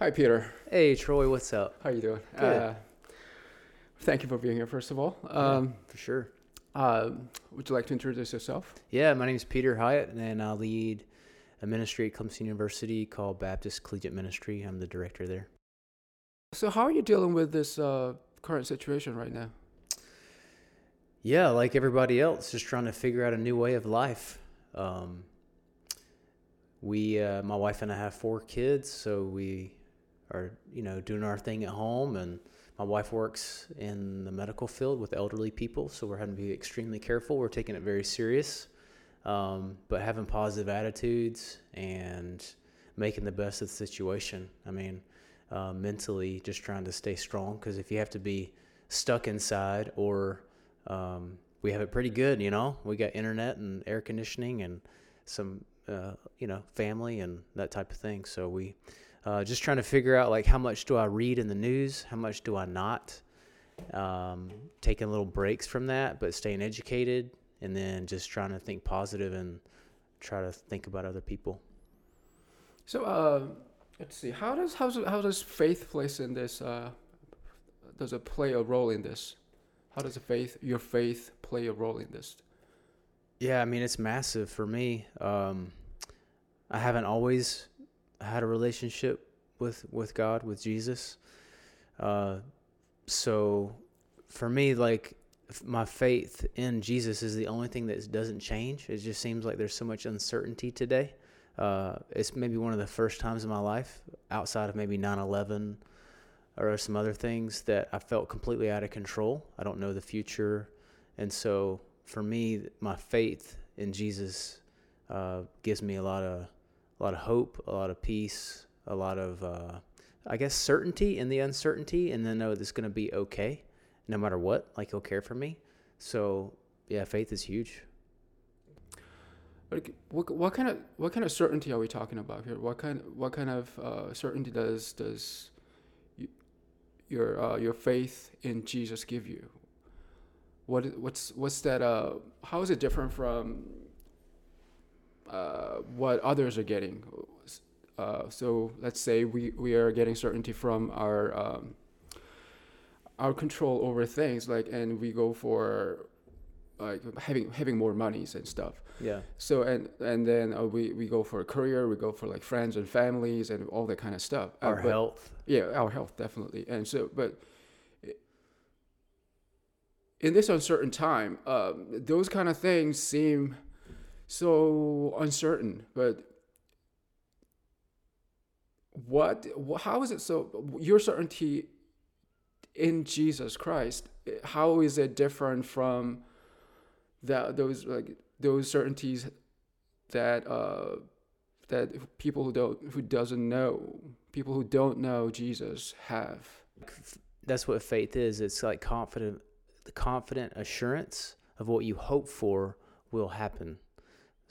Hi, Peter. Hey, Troy, what's up? How are you doing? Good. Uh, thank you for being here. First of all, um, For sure. uh, would you like to introduce yourself? Yeah, my name is Peter Hyatt, and I lead a ministry at Clemson University called Baptist Collegiate Ministry. I'm the director there. So, how are you dealing with this uh, current situation right now? Yeah, like everybody else, just trying to figure out a new way of life. Um, we, uh, my wife and I have four kids, so we are, you know, doing our thing at home. And my wife works in the medical field with elderly people, so we're having to be extremely careful. We're taking it very serious, um, but having positive attitudes and making the best of the situation. I mean, uh, mentally, just trying to stay strong because if you have to be stuck inside or um, we have it pretty good, you know. We got internet and air conditioning and some, uh, you know, family and that type of thing. So we uh, just trying to figure out like how much do I read in the news, how much do I not. Um, taking little breaks from that, but staying educated, and then just trying to think positive and try to think about other people. So, uh, let's see. How does how does, how does faith place in this? Uh, does it play a role in this? How does faith, your faith, play a role in this? Yeah, I mean it's massive for me. Um, I haven't always had a relationship with with God, with Jesus. Uh, so for me, like my faith in Jesus is the only thing that doesn't change. It just seems like there's so much uncertainty today. Uh, it's maybe one of the first times in my life, outside of maybe 9/11 or some other things, that I felt completely out of control. I don't know the future, and so for me, my faith in Jesus uh, gives me a lot of a lot of hope, a lot of peace, a lot of uh, I guess certainty in the uncertainty, and then know it's going to be okay, no matter what. Like He'll care for me. So yeah, faith is huge. Like, what, what kind of what kind of certainty are we talking about here? What kind what kind of uh, certainty does does you, your uh, your faith in Jesus give you? What what's what's that? Uh, how is it different from uh, what others are getting? Uh, so let's say we, we are getting certainty from our um, our control over things, like, and we go for like having having more monies and stuff. Yeah, So and and then uh, we we go for a career, we go for like friends and families and all that kind of stuff. Uh, our but- health. Yeah, our health definitely. And so, but in this uncertain time, um, those kind of things seem so uncertain. But what? How is it so? Your certainty in Jesus Christ. How is it different from that? Those like those certainties that uh, that people who don't who doesn't know people who don't know Jesus have. That's what faith is. It's like confident, the confident assurance of what you hope for will happen.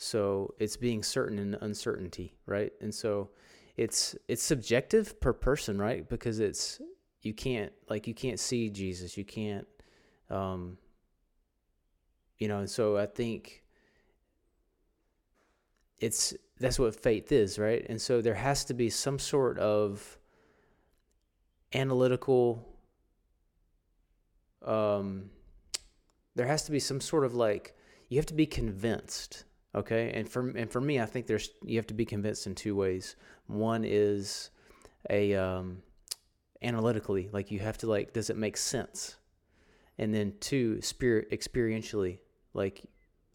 So it's being certain in uncertainty, right? And so it's it's subjective per person, right? Because it's you can't like you can't see Jesus, you can't, um, you know. And so I think it's that's what faith is, right? And so there has to be some sort of analytical um there has to be some sort of like you have to be convinced okay? And for and for me i think there's you have to be convinced in two ways. One is a um analytically like you have to like does it make sense? And then two spirit experientially like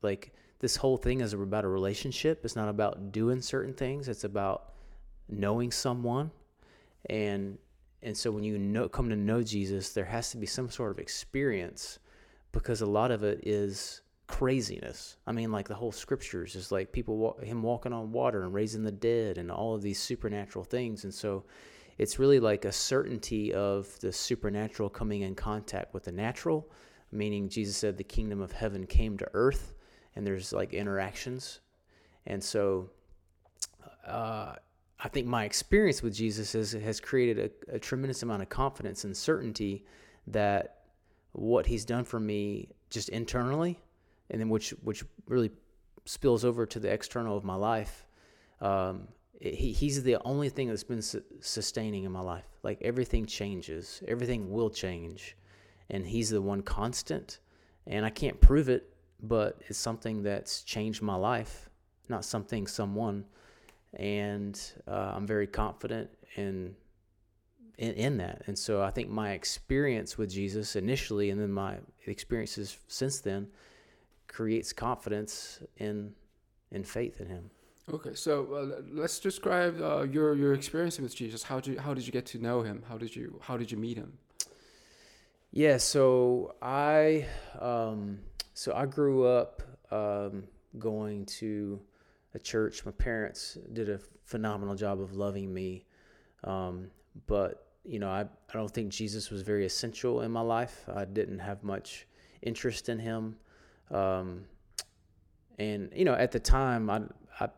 like this whole thing is about a relationship. It's not about doing certain things. It's about knowing someone. And and so when you know come to know Jesus there has to be some sort of experience because a lot of it is craziness. I mean like the whole scriptures is like people him walking on water and raising the dead and all of these supernatural things. And so it's really like a certainty of the supernatural coming in contact with the natural meaning jesus said the kingdom of heaven came to earth and there's like interactions. And so uh, I think my experience with Jesus has, created a, a tremendous amount of confidence and certainty that what he's done for me just internally, and then which which really spills over to the external of my life, um, he, he's the only thing that's been su- sustaining in my life. Like everything changes, everything will change, and he's the one constant. And I can't prove it, but it's something that's changed my life, not something, someone. And uh, I'm very confident in, in in that. And so I think my experience with Jesus initially, and then my experiences since then, creates confidence in in faith in Him. Okay, so uh, let's describe uh, your your experience with Jesus. How did you, how did you get to know him? How did you how did you meet him? Yeah, so I um, so I grew up um, going to a church. My parents did a phenomenal job of loving me, um, but you know I I don't think Jesus was very essential in my life. I didn't have much interest in him, um, and you know at the time I I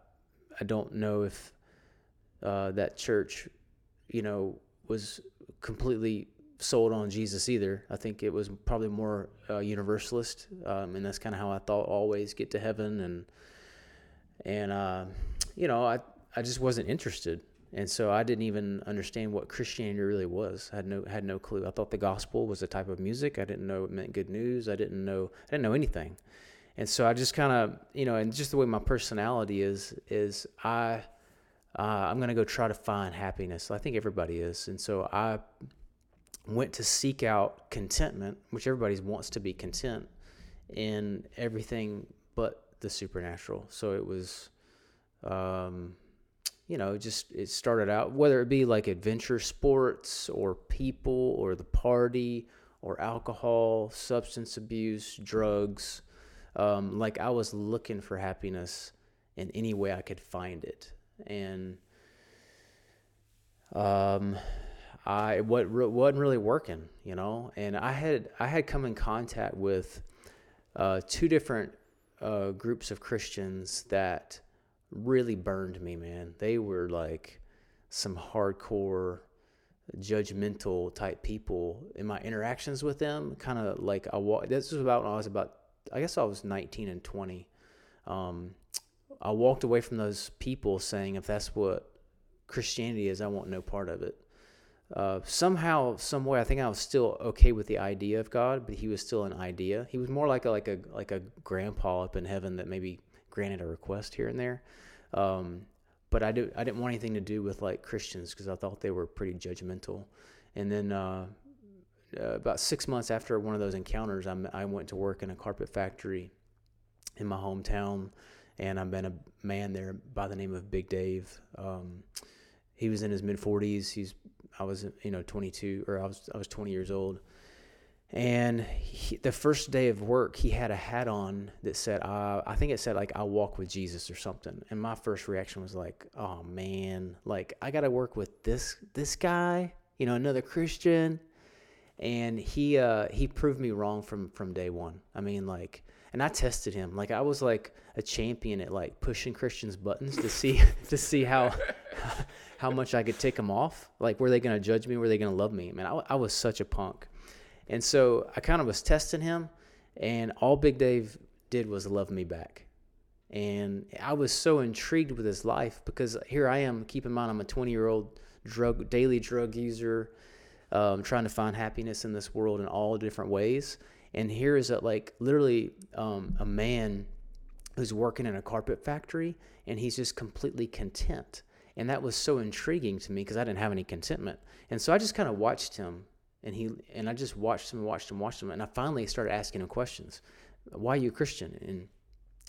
I don't know if uh, that church, you know, was completely sold on Jesus either. I think it was probably more uh, universalist, um, and that's kind of how I thought always get to heaven and and uh, you know I I just wasn't interested, and so I didn't even understand what Christianity really was. I had no had no clue. I thought the gospel was a type of music. I didn't know it meant good news. I didn't know I didn't know anything, and so I just kind of you know and just the way my personality is is I. Uh, I'm gonna go try to find happiness. I think everybody is, and so I went to seek out contentment, which everybody wants to be content in everything but the supernatural. So it was, um, you know, just it started out whether it be like adventure sports or people or the party or alcohol, substance abuse, drugs. Um, like I was looking for happiness in any way I could find it, and um, I what wasn't really working, you know. And I had I had come in contact with uh, two different uh, groups of Christians that really burned me, man. They were like some hardcore, judgmental type people. In my interactions with them, kind of like I walked. This was about when I was about, I guess I was 19 and 20. Um, I walked away from those people saying, if that's what Christianity is, I want no part of it uh, somehow, some way, I think I was still okay with the idea of God, but he was still an idea. He was more like a like a like a grandpa up in heaven that maybe granted a request here and there. Um, but I do I didn't want anything to do with like Christians because I thought they were pretty judgmental. And then uh, uh, about six months after one of those encounters, I I went to work in a carpet factory in my hometown, and I've been a man there by the name of Big Dave. Um, he was in his mid 40s. He's I was you know 22 or I was I was 20 years old, and he, the first day of work he had a hat on that said uh, I think it said like I walk with Jesus or something, and my first reaction was like oh man like I got to work with this this guy you know another Christian, and he uh, he proved me wrong from from day one. I mean like and I tested him. Like I was like a champion at like pushing Christians' buttons to see to see how how much I could take them off. Like, were they going to judge me? Were they going to love me? Man, I, I was such a punk. And so I kind of was testing him, and all Big Dave did was love me back. And I was so intrigued with his life because here I am. Keep in mind, I'm a 20 year old drug daily drug user, um, trying to find happiness in this world in all different ways. And here is a, like literally um, a man who's working in a carpet factory, and he's just completely content. And that was so intriguing to me because I didn't have any contentment. And so I just kind of watched him and he and I just watched him, watched him, watched him, and I finally started asking him questions. Why are you a Christian? And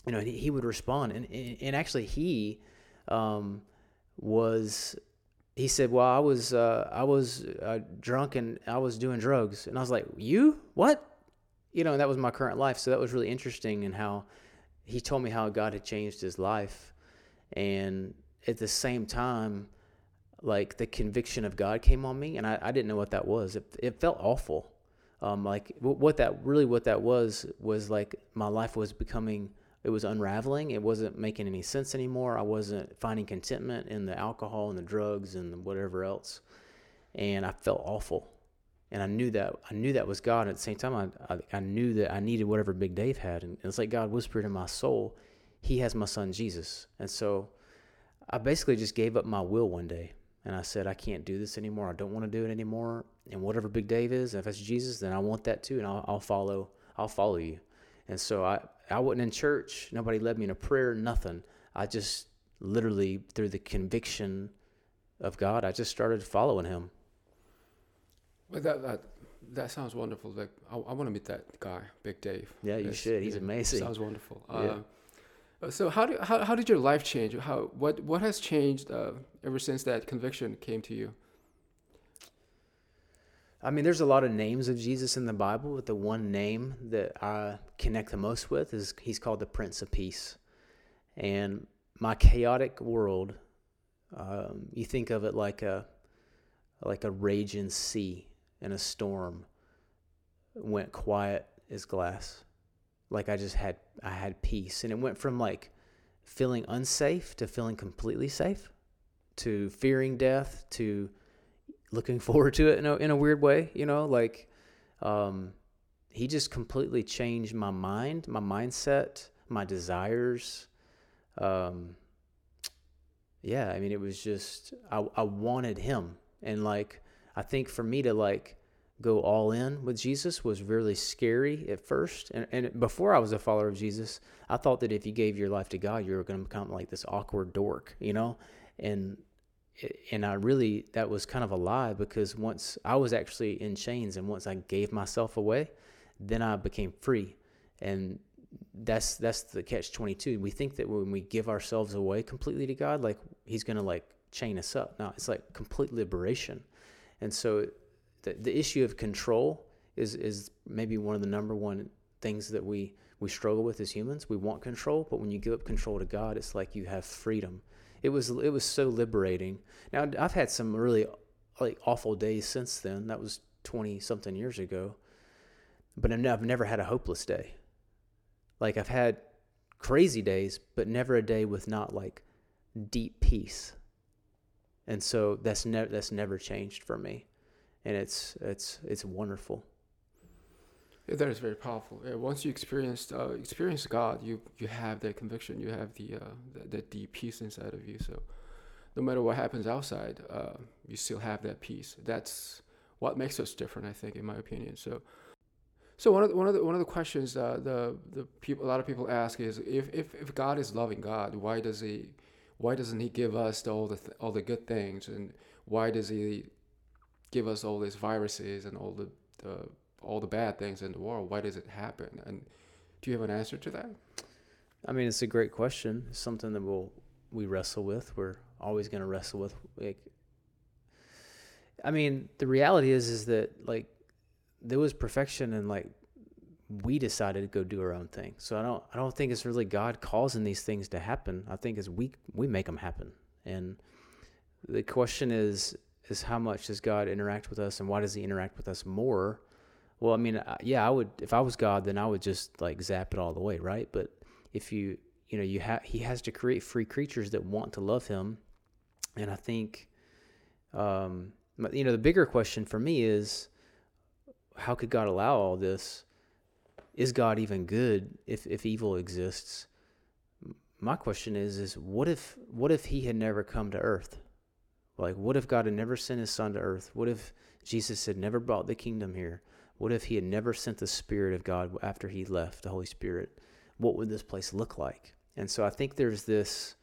you know, he, he would respond, and and actually he um, was. He said, "Well, I was uh, I was uh, drunk and I was doing drugs," and I was like, "You what?" You know, and that was my current life. So that was really interesting, and how he told me how God had changed his life, and at the same time, like the conviction of God came on me, and I, I didn't know what that was. It, it felt awful. Um, like what that really what that was was like my life was becoming it was unraveling. It wasn't making any sense anymore. I wasn't finding contentment in the alcohol and the drugs and whatever else, and I felt awful. And I knew that I knew that was God. At the same time, I, I, I knew that I needed whatever Big Dave had, and it's like God whispered in my soul, He has my son Jesus, and so I basically just gave up my will one day and I said, I can't do this anymore. I don't want to do it anymore. And whatever Big Dave is, if that's Jesus, then I want that too. And I'll, I'll follow, I'll follow you. And so I, I wasn't in church. Nobody led me in a prayer, nothing. I just literally, through the conviction of God, I just started following him. Well, that, that, that sounds wonderful. Like, I, I want to meet that guy, Big Dave. Yeah, you That's- should. He's amazing. Sounds wonderful. Yeah. Uh, so how, do, how how did your life change? How what what has changed uh, ever since that conviction came to you? I mean, there's a lot of names of Jesus in the Bible, but the one name that I connect the most with is he's called the Prince of Peace. And my chaotic world, um, you think of it like a like a raging sea in a storm, went quiet as glass. Like I just had I had peace, and it went from like feeling unsafe to feeling completely safe, to fearing death to looking forward to it in a, in a weird way, you know, like um, he just completely changed my mind, my mindset, my desires. Um, yeah, I mean, it was just, I, I wanted him. And like, I think for me to like go all in with Jesus was really scary at first. And, and before I was a follower of Jesus, I thought that if you gave your life to God, you were going to become like this awkward dork, you know? And and I really that was kind of a lie because once I was actually in chains and once I gave myself away, then I became free. And that's that's the catch 22. We think that when we give ourselves away completely to God, like he's going to like chain us up. No, it's like complete liberation. And so the the issue of control is is maybe one of the number one things that we we struggle with as humans. We want control, but when you give up control to God, it's like you have freedom it was it was so liberating. Now I've had some really like awful days since then. That was twenty something years ago, but I've never, had a hopeless day. Like I've had crazy days, but never a day with not like deep peace. And so that's never that's never changed for me, and it's it's it's wonderful. Yeah, that is very powerful. Yeah, once you experience uh, experience God, you you have that conviction. You have the uh, deep peace inside of you. So, no matter what happens outside, uh, you still have that peace. That's what makes us different, I think, in my opinion. So, so one of the, one of the one of the questions uh, the the people a lot of people ask is if, if if God is loving God, why does he why doesn't he give us all the th- all the good things and why does he give us all these viruses and all the, the all the bad things in the world. Why does it happen? And do you have an answer to that? I mean, it's a great question. It's something that we'll we wrestle with. We're always going to wrestle with. Like, I mean, the reality is is that like there was perfection and like we decided to go do our own thing. So I don't I don't think it's really God causing these things to happen. I think it's we we make them happen. And the question is is how much does God interact with us and why does he interact with us more? Well, I mean, yeah, I would if I was God, then I would just like zap it all the way, right? But if you, you know, you have he has to create free creatures that want to love him. And I think um you know, the bigger question for me is how could God allow all this? Is God even good if if evil exists? My question is is what if what if he had never come to earth? Like what if God had never sent his son to earth? What if Jesus had never brought the kingdom here? What if he had never sent the Spirit of God after he left, the Holy Spirit? What would this place look like? And so I think there's this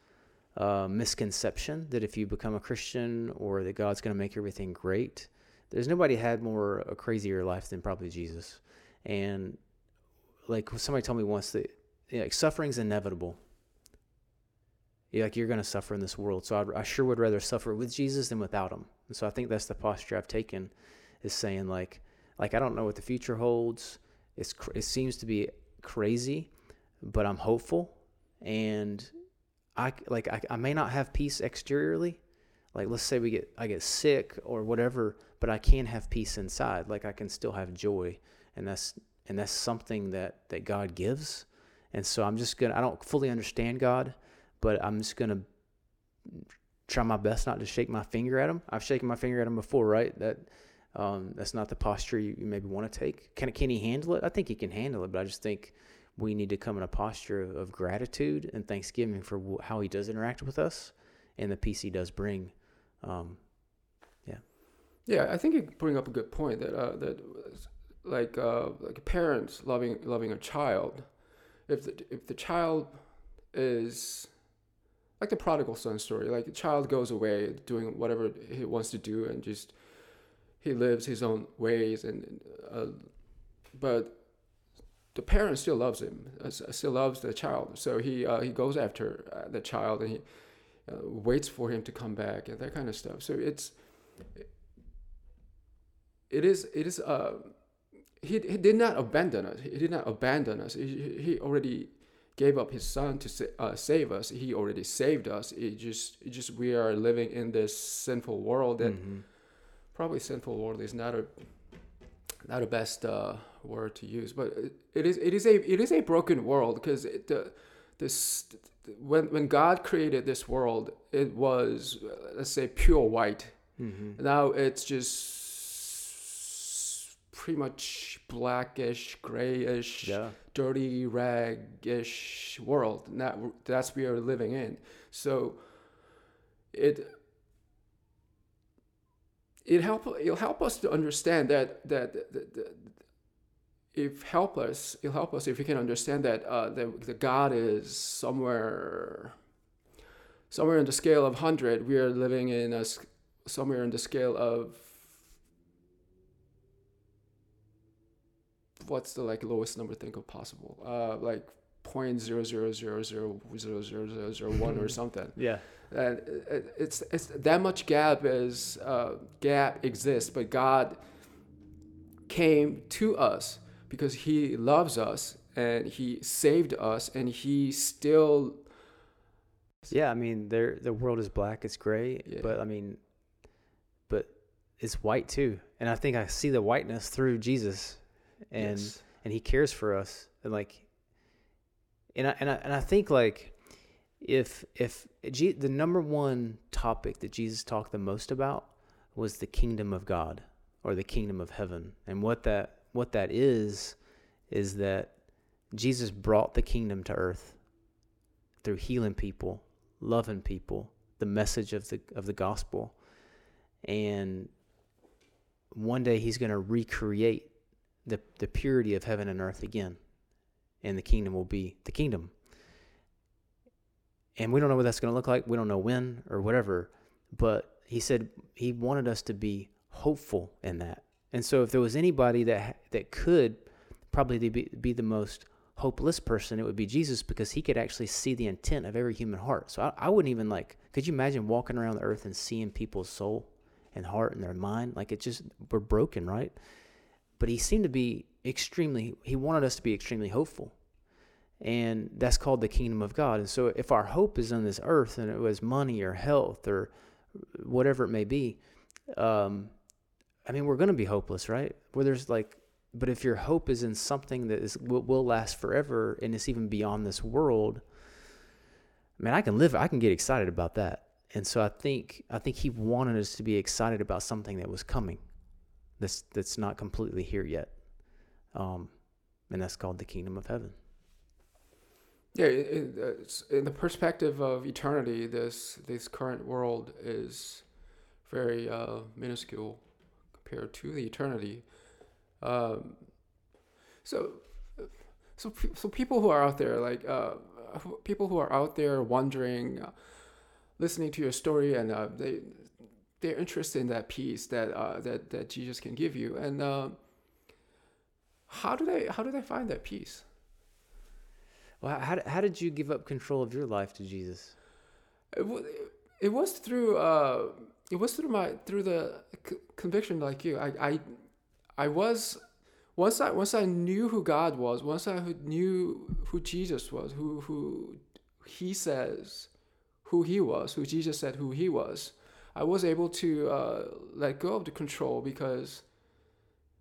uh, misconception that if you become a Christian or that God's going to make everything great, there's nobody had more a crazier life than probably Jesus. And like somebody told me once that like suffering's inevitable. Like you're going to suffer in this world. So I'd, I sure would rather suffer with Jesus than without him. And so I think that's the posture I've taken is saying like, like I don't know what the future holds. It's it seems to be crazy, but I'm hopeful, and I like I, I may not have peace exteriorly. Like let's say we get I get sick or whatever, but I can have peace inside. Like I can still have joy, and that's and that's something that that God gives. And so I'm just gonna I don't fully understand God, but I'm just gonna try my best not to shake my finger at him. I've shaken my finger at him before, right? That um, that's not the posture you, you maybe want to take. Can can he handle it? I think he can handle it, but I just think we need to come in a posture of gratitude and thanksgiving for how he does interact with us, and the peace He does bring. Um, Yeah, I think you bring up a good point that uh, that like uh, like parents loving loving a child, if the if the child is like the prodigal son story, like a child goes away doing whatever he wants to do and just he lives his own ways and uh, but the parent still loves him, uh, still loves the child, so he uh, he goes after uh, the child and he uh, waits for him to come back and that kind of stuff. So it's it is it is uh he, he did not abandon us. He did not abandon us. He, he already gave up his son to sa- uh, save us. He already saved us. It just it just we are living in this sinful world that mhm. probably sinful world is not a not a best uh, word to use but it, it is it is a it is a broken world because the this when when God created this world it was uh, let's say pure white. Mhm. now it's just pretty much blackish, grayish, yeah, dirty, ragish world. That that's we are living in. So it it help it'll help us to understand that that, that, that if help us it'll help us if we can understand that uh, that the God is somewhere somewhere in the scale of hundred. We are living in a somewhere in the scale of what's the like lowest number think of possible uh like point zero zero zero zero zero zero zero zero one or something yeah, and it- it's it's that much gap is uh gap exists but god came to us because he loves us and he saved us and he still yeah. I mean, there the world is black, it's gray, Yeah. but I mean, but it's white too, and I think I see the whiteness through Jesus, and Yes. and He cares for us, and like, and I and I and I think like, if if the number one topic that Jesus talked the most about was the kingdom of God or the kingdom of heaven, and what that what that is is that Jesus brought the kingdom to earth through healing people, loving people, the message of the of the gospel. And one day he's going to recreate the the purity of heaven and earth again. And the kingdom will be the kingdom. And we don't know what that's going to look like. We don't know when or whatever, but he said he wanted us to be hopeful in that. And so if there was anybody that that could probably be, be the most hopeless person, it would be Jesus because he could actually see the intent of every human heart. So I, I wouldn't even like, could you imagine walking around the earth and seeing people's soul and heart and their mind? Like it just, we're broken, right? But he seemed to be extremely, he wanted us to be extremely hopeful. And that's called the kingdom of God. And so if our hope is on this earth and it was money or health or whatever it may be, um, I mean, we're going to be hopeless, right? Where there's like, but if your hope is in something that is will, will last forever and it's even beyond this world, man, I can live. I can get excited about that. And so I think I think he wanted us to be excited about something that was coming, that's that's not completely here yet, um, and that's called the kingdom of heaven. Yeah, in the perspective of eternity, this this current world is very uh, minuscule compared to the eternity. Um, so, so so people who are out there, like uh, people who are out there wondering, uh, listening to your story, and uh, they they're interested in that peace that uh, that that Jesus can give you, and uh, how do they how do they find that peace? Well, how, how did you give up control of your life to Jesus? It, it was through uh, it was through my through the c- conviction like you. I, I I was once I once I knew who God was, once I knew who Jesus was, who who He says who He was, who Jesus said who He was. I was able to uh, let go of the control because.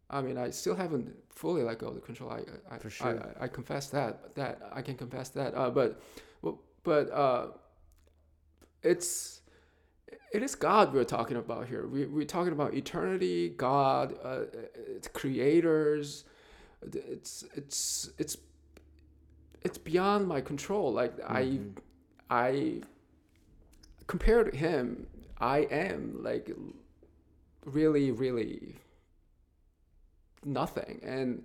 I mean, I still haven't fully let go of the control. I, I, For sure. I, I, I confess that. That I can confess that. Uh, but, but uh, it's it is God we're talking about here. We we're talking about eternity, God, uh, it's creators. It's it's it's it's beyond my control. Like Mhm. I I compared to him, I am like really, really nothing. And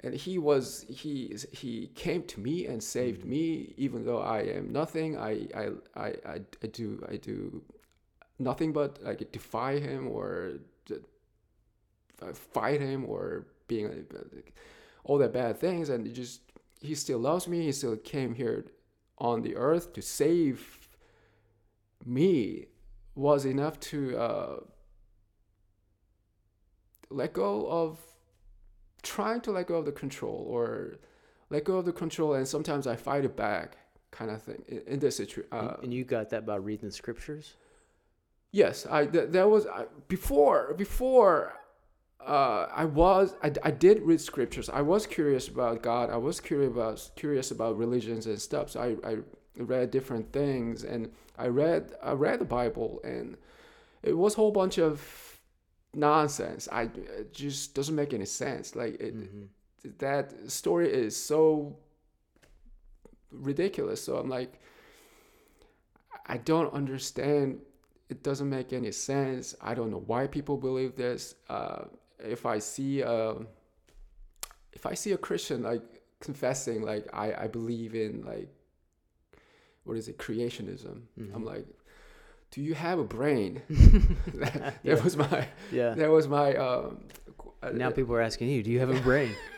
and he was he he came to me and saved mm. me even though i am nothing. I i i, I, I do i do nothing but like defy him or uh, fight him or being like, all the bad things. And just he still loves me. He still came here on the earth to save me was enough to uh, let go of trying to let go of the control or let go of the control and sometimes i fight it back kind of thing in, in this situation uh, and you got that by reading the scriptures yes i th- that was I, before before uh, I was I, I did read scriptures. I was curious about God. I was curious about curious about religions and stuff. So I, I read different things and I read I read the Bible and it was a whole bunch of nonsense. I it just doesn't make any sense. Like it, mm-hmm. that story is so ridiculous. So I'm like I don't understand it doesn't make any sense. I don't know why people believe this. Uh, if I see a if I see a Christian like confessing like I I believe in like what is it creationism, mm-hmm. I'm like, do you have a brain? that, that yeah. was my yeah. That was my. Um, uh, now people are asking you, do you have a brain?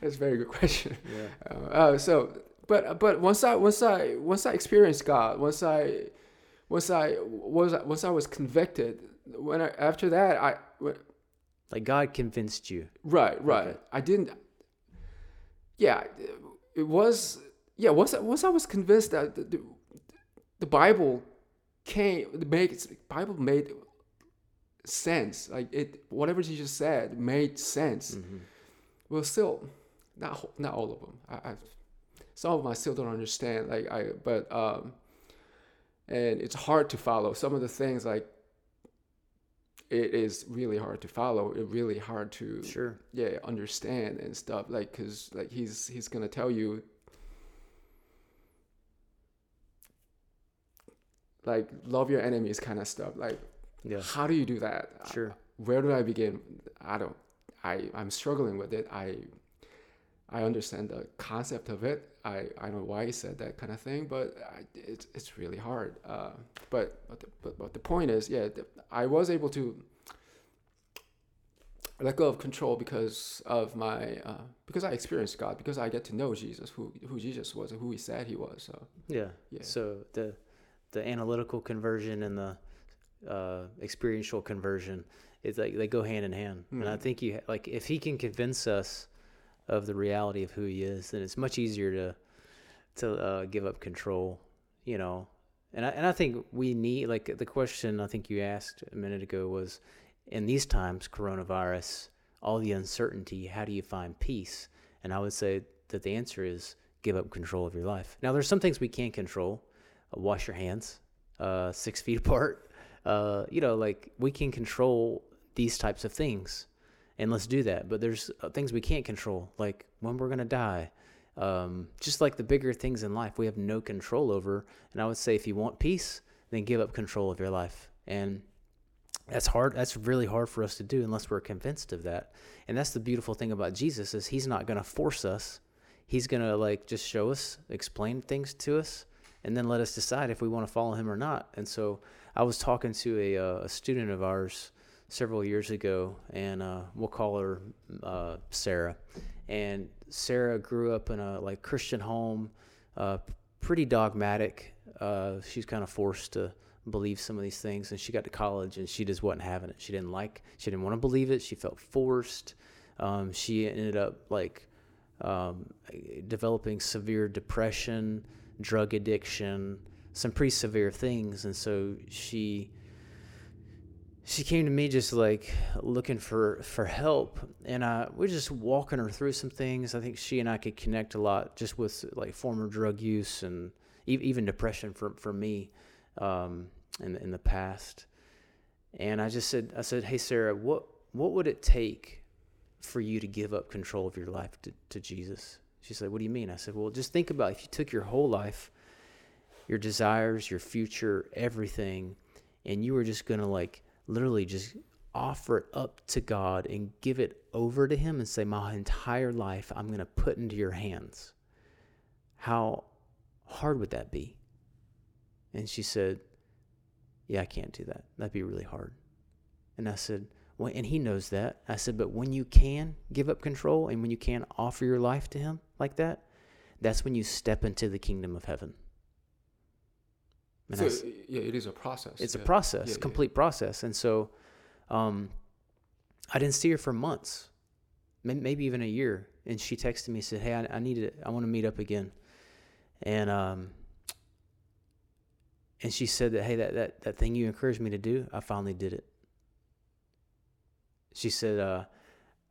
That's a very good question. Yeah. Uh, uh, so, but but once I once I once I experienced God, once I once I was once I was convicted, when I after that I like God convinced you. Right, right. Okay. I didn't. Yeah, it was. Yeah, once once I was convinced that the, the, the Bible came, the make Bible made sense. Like it, whatever Jesus said made sense. Mm-hmm. Well, still, not not all of them. I, I, some of them I still don't understand. Like I, but um, and it's hard to follow some of the things like it is really hard to follow it really hard to sure yeah understand and stuff like because like he's he's gonna tell you like love your enemies kind of stuff. Like yeah. how do you do that? Sure. Where do i begin? I don't i i'm struggling with it. I i understand the concept of it. I i don't know why he said that kind of thing but I, it's it's really hard. Uh, but but the, but, but the point is yeah the, I was able to let go of control because of my uh, because I experienced God because I get to know Jesus who who Jesus was and who He said He was. So. Yeah, yeah. So the the analytical conversion and the uh, experiential conversion is like they go hand in hand. Mm. And I hmm. think you like if He can convince us of the reality of who He is, then it's much easier to to uh, give up control. You know, and I, and I think we need, like the question I think you asked a minute ago was in these times, coronavirus, all the uncertainty, how do you find peace? And I would say that the answer is give up control of your life. Now, there's some things we can't control. Wash your hands uh, six feet apart. Uh, you know, like we can control these types of things, and let's do that. But there's uh, things we can't control, like when we're going to die, um, just like the bigger things in life, we have no control over. And I would say, if you want peace, then give up control of your life. And that's hard. That's really hard for us to do unless we're convinced of that. And that's the beautiful thing about Jesus is He's not going to force us. He's going to like just show us, explain things to us, and then let us decide if we want to follow Him or not. And so I was talking to a, uh, a student of ours several years ago, and uh, we'll call her uh, Sarah. And Sarah grew up in a like Christian home, uh, pretty dogmatic. Uh, she's kind of forced to believe some of these things, and she got to college and she just wasn't having it. She didn't like, she didn't want to believe it. She felt forced. Um, she ended up like um, developing severe depression, drug addiction, some pretty severe things, and so she she came to me just like looking for for help. And uh, we're just walking her through some things. I think she and i could connect a lot just with like former drug use and even depression for, for me um, in, in the past. And i just said i said hey sarah what what would it take for you to give up control of your life to, to jesus she said what do you mean i said well just think about if you took your whole life your desires, your future, everything, and you were just going to like literally just offer it up to God and give it over to Him and say, My entire life I'm going to put into your hands. How hard would that be? And she said, Yeah, I can't do that. That'd be really hard. And I said, well, and he knows that. I said, but when you can give up control and when you can offer your life to him like that, that's when you step into the kingdom of heaven. And so, I, yeah, it is a process. It's yeah. a process, yeah, complete yeah. process. And so um, I didn't see her for months, maybe even a year. And she texted me, said, hey, I, I need to, I want to meet up again. And, um, and she said that, hey, that, that, that thing you encouraged me to do, I finally did it she said, uh,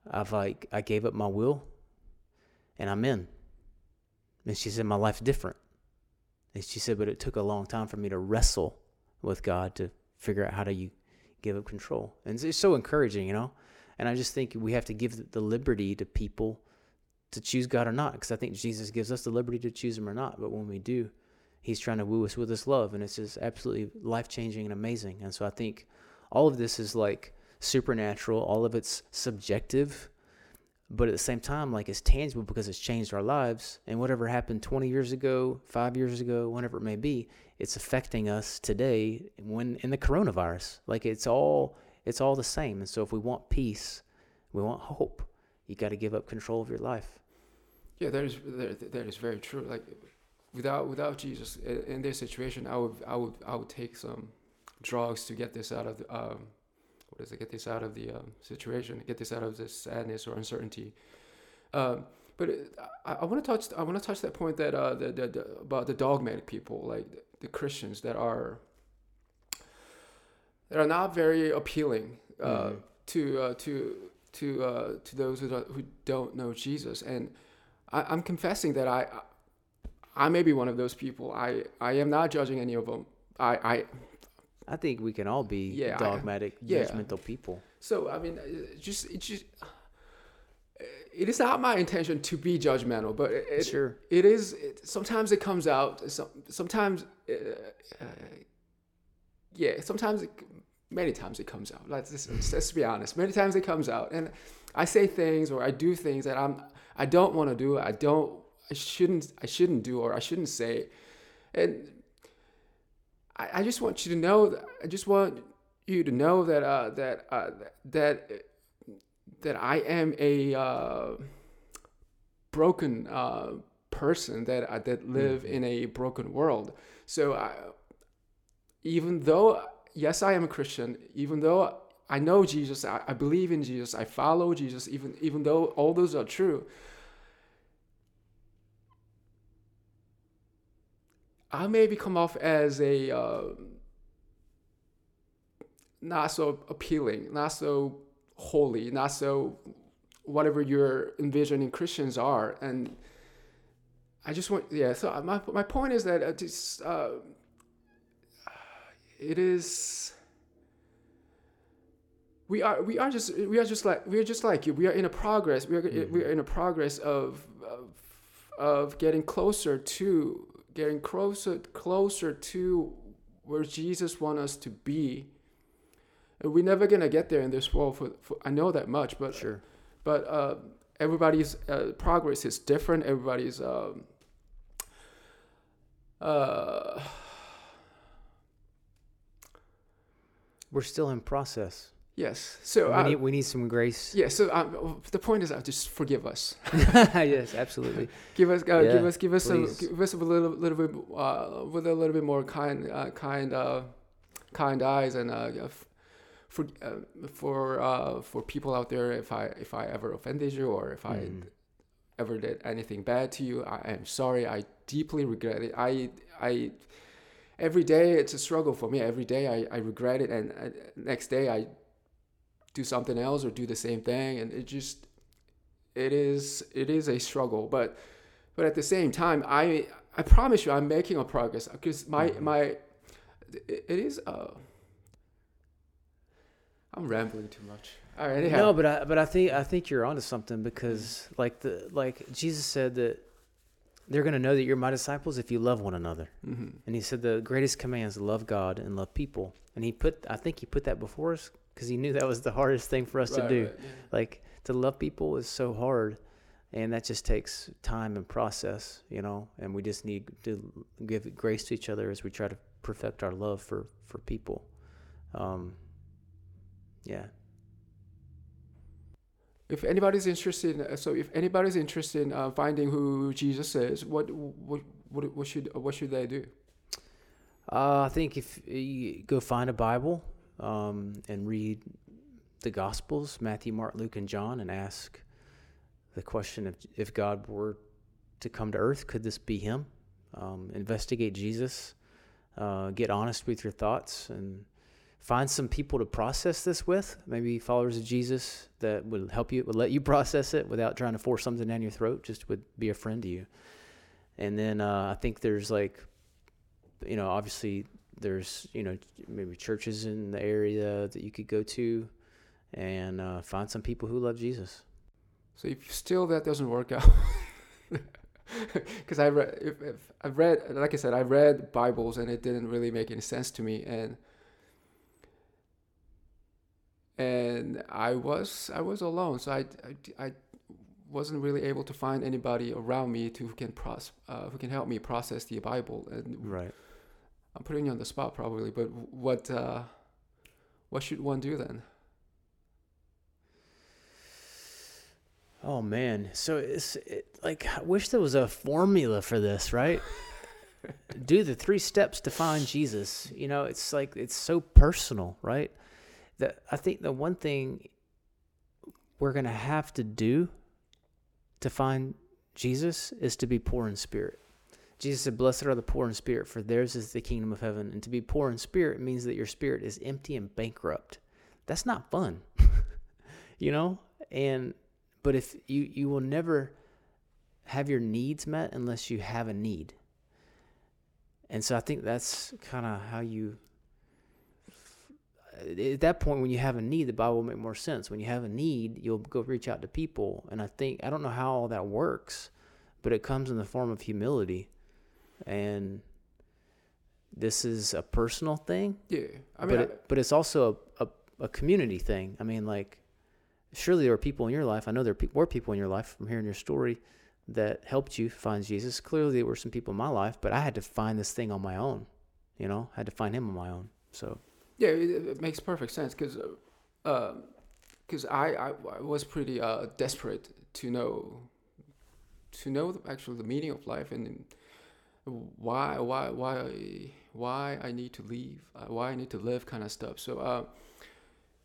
I've like I gave up my will and I'm in. And she said, My life's different. And she said, but it took a long time for me to wrestle with God to figure out how do you give up control. And it's so encouraging, you know? And I just think we have to give the liberty to people to choose God or not, because I think Jesus gives us the liberty to choose Him or not. But when we do, He's trying to woo us with His love, and it's just absolutely life changing and amazing. And so I think all of this is like supernatural, all of it's subjective, but at the same time, like it's tangible because it's changed our lives. And whatever happened 20 years ago, five years ago, whatever it may be, it's affecting us today when in the coronavirus. Like it's all it's all the same. And so if we want peace, we want hope, you got to give up control of your life. Yeah, that is that, that is very true. Like without without Jesus in this situation, I would I would I would take some drugs to get this out of the, um, what is it? Get this out of the um, situation. Get this out of this sadness or uncertainty. Um, but it, I, I want to touch. I want to touch that point that uh, the, the, the, about the dogmatic people, like the, the, Christians that are that are not very appealing uh, mm-hmm. to uh, to to uh, to those who don't, who don't know Jesus. And I, I'm confessing that I I may be one of those people. I I am not judging any of them. I, I I think we can all be yeah, dogmatic, I, yeah. judgmental people. So I mean, just it just it is not my intention to be judgmental, but it, sure. it is. It, sometimes it comes out. Some, sometimes, uh, uh, yeah. Sometimes, it, many times it comes out. Let's just, let's be honest. Many times it comes out, and I say things or I do things that I'm I don't want to do. I don't. I shouldn't. I shouldn't do or I shouldn't say, and I, I just want you to know that I just want you to know that uh, that uh, that that I am a uh, broken uh, person that uh, that live mm-hmm. in a broken world. So I, even though yes, I am a Christian, even though I know Jesus, I, I believe in Jesus, I follow Jesus, even even though all those are true. I maybe come off as a uh, not so appealing, not so holy, not so whatever you're envisioning Christians are. And I just want, yeah. So my my point is that just, uh, it is. We are we are just we are just like we are just like you. We are in a progress. We are mm-hmm. we are in a progress of, of of getting closer to getting closer closer to where Jesus wants us to be. And we're never gonna get there in this world. For, for I know that much, but sure. But uh, everybody's uh, progress is different. Everybody's um, uh, we're still in process. Yes. So we, uh, need, we need some grace. Yeah. So um, the point is, uh, just forgive us. yes, absolutely. give us, uh, yeah, give us, give us some, give us a little, little bit, uh, with a little bit more kind, uh, kind, uh, kind eyes, and for for for people out there. If I if I ever offended you, or if I mm. ever did anything bad to you, I am sorry. I deeply regret it. I I every day it's a struggle for me. Every day I, I regret it, and next day I do something else or do the same thing and it just it is it is a struggle but but at the same time i i promise you i'm making a progress because my mm-hmm. my it, it is uh i'm rambling too much all right anyhow. no but i but i think i think you're onto something because like the like jesus said that they're going to know that you're my disciples if you love one another. hmm And he said the greatest command is love God and love people. And he put, I think he put that before us because he knew that was the hardest thing for us to do. Like to love people is so hard, and that just takes time and process, you know. And we just need to give grace to each other as we try to perfect our love for for people. Um, yeah. If anybody's interested, in, so if anybody's interested in uh, finding who Jesus is, what what what, what should what should they do? Uh, I think if you go find a Bible um, and read the Gospels, Matthew, Mark, Luke, and John, and ask the question if if God were to come to earth, could this be Him? Um, investigate Jesus. Uh, get honest with your thoughts and find some people to process this with. Maybe followers of Jesus that would help you, would let you process it without trying to force something down your throat. Just would be a friend to you. And then uh, I think there's like you know, obviously there's, you know, maybe churches in the area that you could go to and uh, find some people who love Jesus. So if still that doesn't work out, because I read, if, if I've read, like I said, I read Bibles and it didn't really make any sense to me, and and I was I was alone, so I I, I wasn't really able to find anybody around me to who can pros, uh, who can help me process the Bible, and Right. I'm putting you on the spot probably, but what uh, what should one do then? Oh man, so it's it, like I wish there was a formula for this, right? Do the three steps to find Jesus. You know, it's like it's so personal, right? That I think the one thing we're gonna have to do to find Jesus is to be poor in spirit. Jesus said, "Blessed are the poor in spirit, for theirs is the kingdom of heaven." And to be poor in spirit means that your spirit is empty and bankrupt. That's not fun, you know. And but if you you will never have your needs met unless you have a need and so i think that's kind of how you at that point when you have a need the bible will make more sense when you have a need you'll go reach out to people and i think i don't know how all that works but it comes in the form of humility and this is a personal thing Yeah, I mean, but it, but it's also a, a, a community thing. I mean, like, surely there were people in your life. I know there were people in your life from hearing your story that helped you find Jesus. Clearly, there were some people in my life, but I had to find this thing on my own. You know, I had to find Him on my own. So Yeah, it, it makes perfect sense because because I, I I was pretty uh, desperate to know to know the, actually the meaning of life and why why why why I need to leave uh, why I need to live kind of stuff. So uh,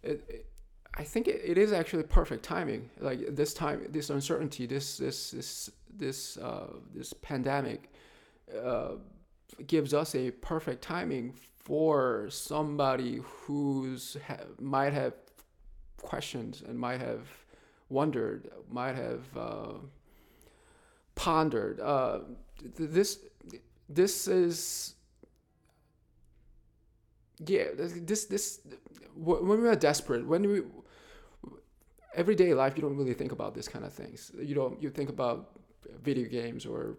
it, it I think it, it is actually perfect timing. Like this time, this uncertainty, this this this this uh, this pandemic uh, gives us a perfect timing for somebody who's ha- might have questions and might have wondered, might have uh, pondered. Uh, th- this this is yeah this this when we are desperate when we everyday life you don't really think about this kind of things. You don't you think about video games or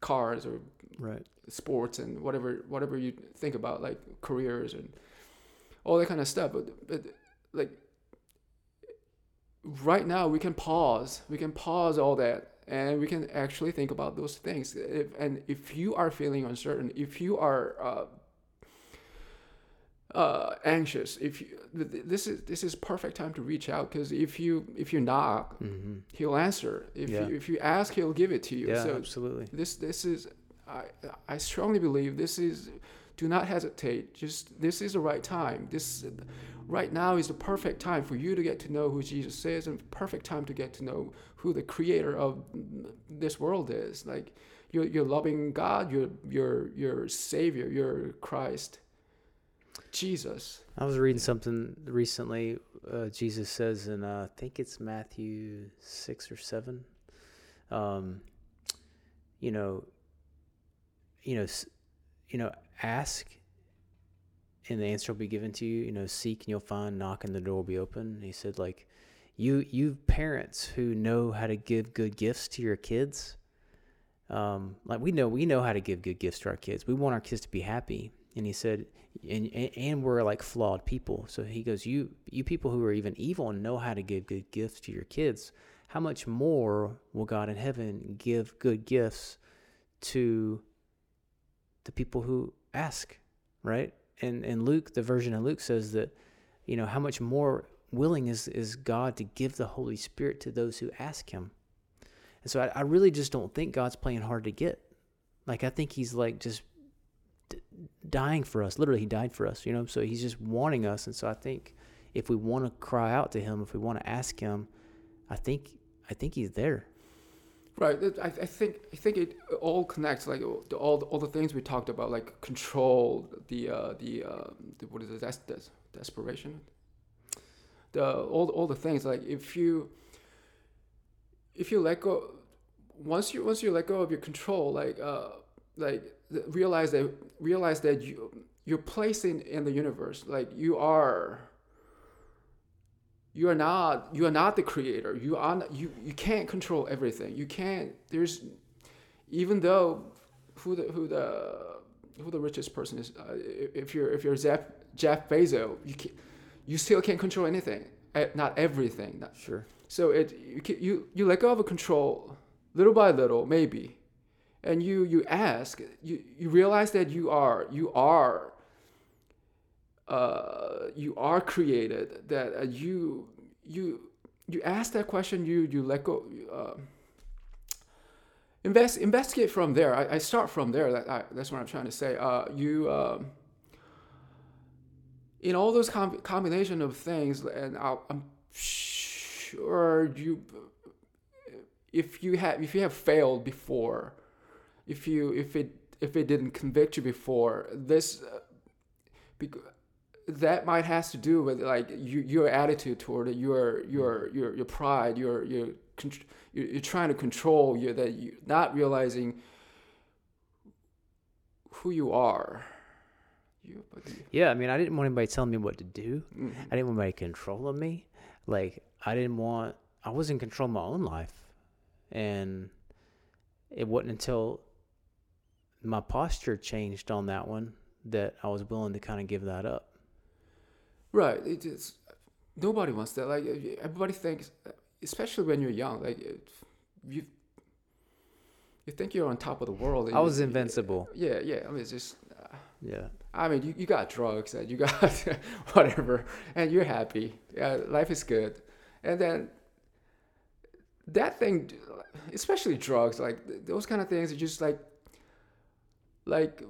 cars or right, sports and whatever whatever you think about like careers and all that kind of stuff. But, but like right now we can pause. We can pause all that and we can actually think about those things. If, and if you are feeling uncertain if you are uh, uh, anxious if you th- th- this is this is perfect time to reach out because if you if you knock hmm he'll answer. If Yeah. you if you ask he'll give it to you. Yeah, so absolutely. this this is I I strongly believe this is do not hesitate. Just this is the right time. This right now is the perfect time for you to get to know who Jesus is and perfect time to get to know who the creator of this world is like you're, you're loving God you're your savior you're Christ Jesus I was reading something recently. Uh, Jesus says in uh, I think it's Matthew six or seven. Um, you know, you know, you know, ask, and the answer will be given to you. You know, seek and you'll find. Knock and the door will be open. And he said, like, you you parents who know how to give good gifts to your kids, um, like we know we know how to give good gifts to our kids. We want our kids to be happy. And he said, and, and we're like flawed people. So he goes, you you people who are even evil and know how to give good gifts to your kids, how much more will God in heaven give good gifts to the people who ask, right? And and Luke, the version of Luke says that, you know, how much more willing is is God to give the Holy Spirit to those who ask Him. And so I, I really just don't think God's playing hard to get. Like I think He's like just dying for us. Literally, He died for us. You know, so He's just wanting us. And so I think if we want to cry out to Him, if we want to ask Him, I think I think He's there. Right. I, I think I think it all connects. Like all the, all the things we talked about, like control, the uh, the, uh, the what is it? Des- desperation. The all all the things. Like if you if you let go, once you once you let go of your control, like uh, like realize that realize that you you're in, in the universe. Like you are you are not you are not the creator you are not, you you can't control everything you can't there's even though who the who the who the richest person is uh, if you're if you're Jeff Jeff Bezos you can, you still can't control anything eh, not everything. Not, Sure. so it you, you you let go of a control little by little maybe and you you ask you you realize that you are you are uh, you are created that uh, you you you ask that question you you let go uh, invest investigate from there. I, I start from there. That I, that's what I'm trying to say. Uh, you um, in all those com- combination of things and i I'm sure you if you have if you have failed before if you if it if it didn't convict you before this uh, bec- that might has to do with like you, your attitude toward it, your your your your pride, your your you're, you're trying to control you that you not realizing who you are. You, Yeah, I mean, I didn't want anybody telling me what to do. mhm. I didn't want anybody controlling me. Like I didn't want I was in control of my own life. And it wasn't until my posture changed on that one that I was willing to kind of give that up. Right. It is. Nobody wants that. Like everybody thinks, especially when you're young, like you. You think you're on top of the world. I you- was invincible. Yeah, yeah. I mean, it's just. Uh, Yeah. I mean, you, you got drugs and you got whatever, and you're happy. Yeah, life is good, and then that thing, especially drugs, like those kind of things, are just like, like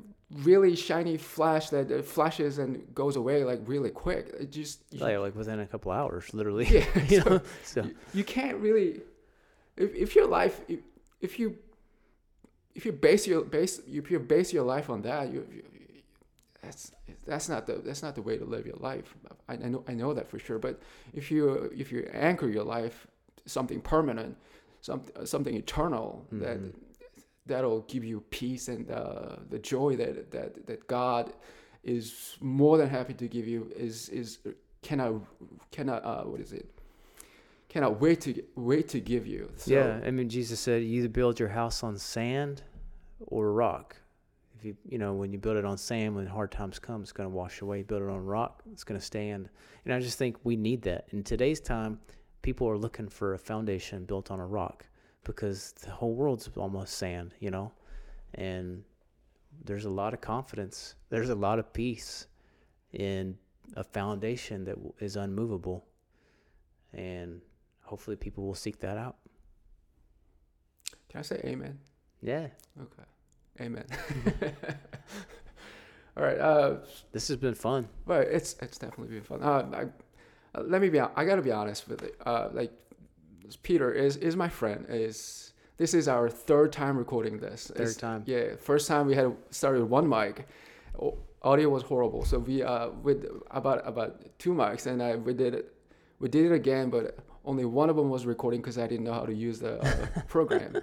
really shiny flash that uh, flashes and goes away like really quick. It just you, Like, like within a couple hours, literally. yeah. you so know? So you, you can't really, if, if your life, if, if you, if you base your base, if you base your life on that, you, you that's that's not the that's not the way to live your life. I, I know I know that for sure. But if you if you anchor your life to something permanent, something something eternal, that Mhm. that'll give you peace and uh, the joy that that that God is more than happy to give you is is cannot cannot uh, what is it cannot wait to wait to give you. So, yeah, I mean, Jesus said, "You either build your house on sand or rock. If you, you know, when you build it on sand, when hard times come, it's going to wash away. Build it on rock, it's going to stand. And I just think we need that in today's time. People are looking for a foundation built on a rock because the whole world's almost sand, you know, and there's a lot of confidence. There's a lot of peace in a foundation that is unmovable, and hopefully, people will seek that out. Can I say amen? Yeah. Okay. Amen. All right. Uh, This has been fun. but it's it's definitely been fun. Uh, I, uh, let me be. I gotta be honest with it. Uh, like Peter is is my friend. Is this is our third time recording this. Third It's- time. Yeah. First time we had started with one mic. Audio was horrible. So we uh with about about two mics and I we did it. We did it again, but only one of them was recording because I didn't know how to use the uh, program.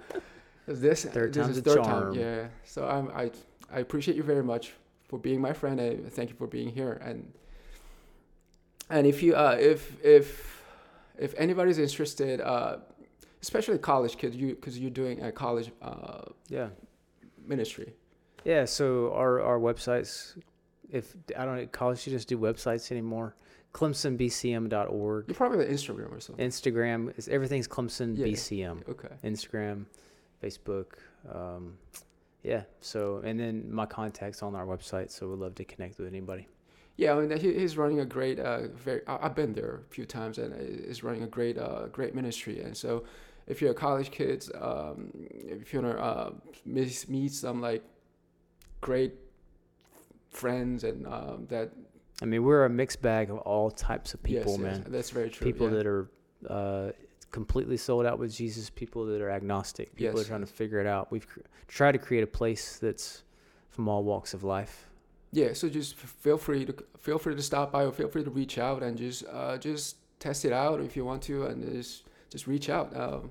This Third this time's is a third charm. time. Yeah. So I'm I I appreciate you very much for being my friend and thank you for being here and and if you uh if if if anybody's interested uh especially college kids, you because you're doing a college uh, Yeah. ministry. Yeah, so our our websites, if I don't know, college students do websites anymore. ClemsonBCM.org, You're probably on Instagram or something. Instagram is everything's Clemson Yeah. Okay. Instagram, Facebook, um, yeah. So and then my contacts on our website, so we'd love to connect with anybody. Yeah, I mean he, he's running a great, uh, very. I've been there a few times, and is running a great, uh, great ministry. And so, if you're a college kid, um, if you wanna uh, meet, meet some like great friends and um, that I mean, we're a mixed bag of all types of people, yes, yes, man. that's very true. people yeah. that are uh, completely sold out with Jesus, people that are agnostic, people Yes. are trying to figure it out. We've cr- tried to create a place that's from all walks of life. yeah. So just feel free to feel free to stop by or feel free to reach out and just uh, just test it out if you want to, and just just reach out. Um,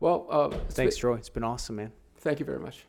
well, uh, Thanks, been- Troy. It's been awesome, man. thank you very much.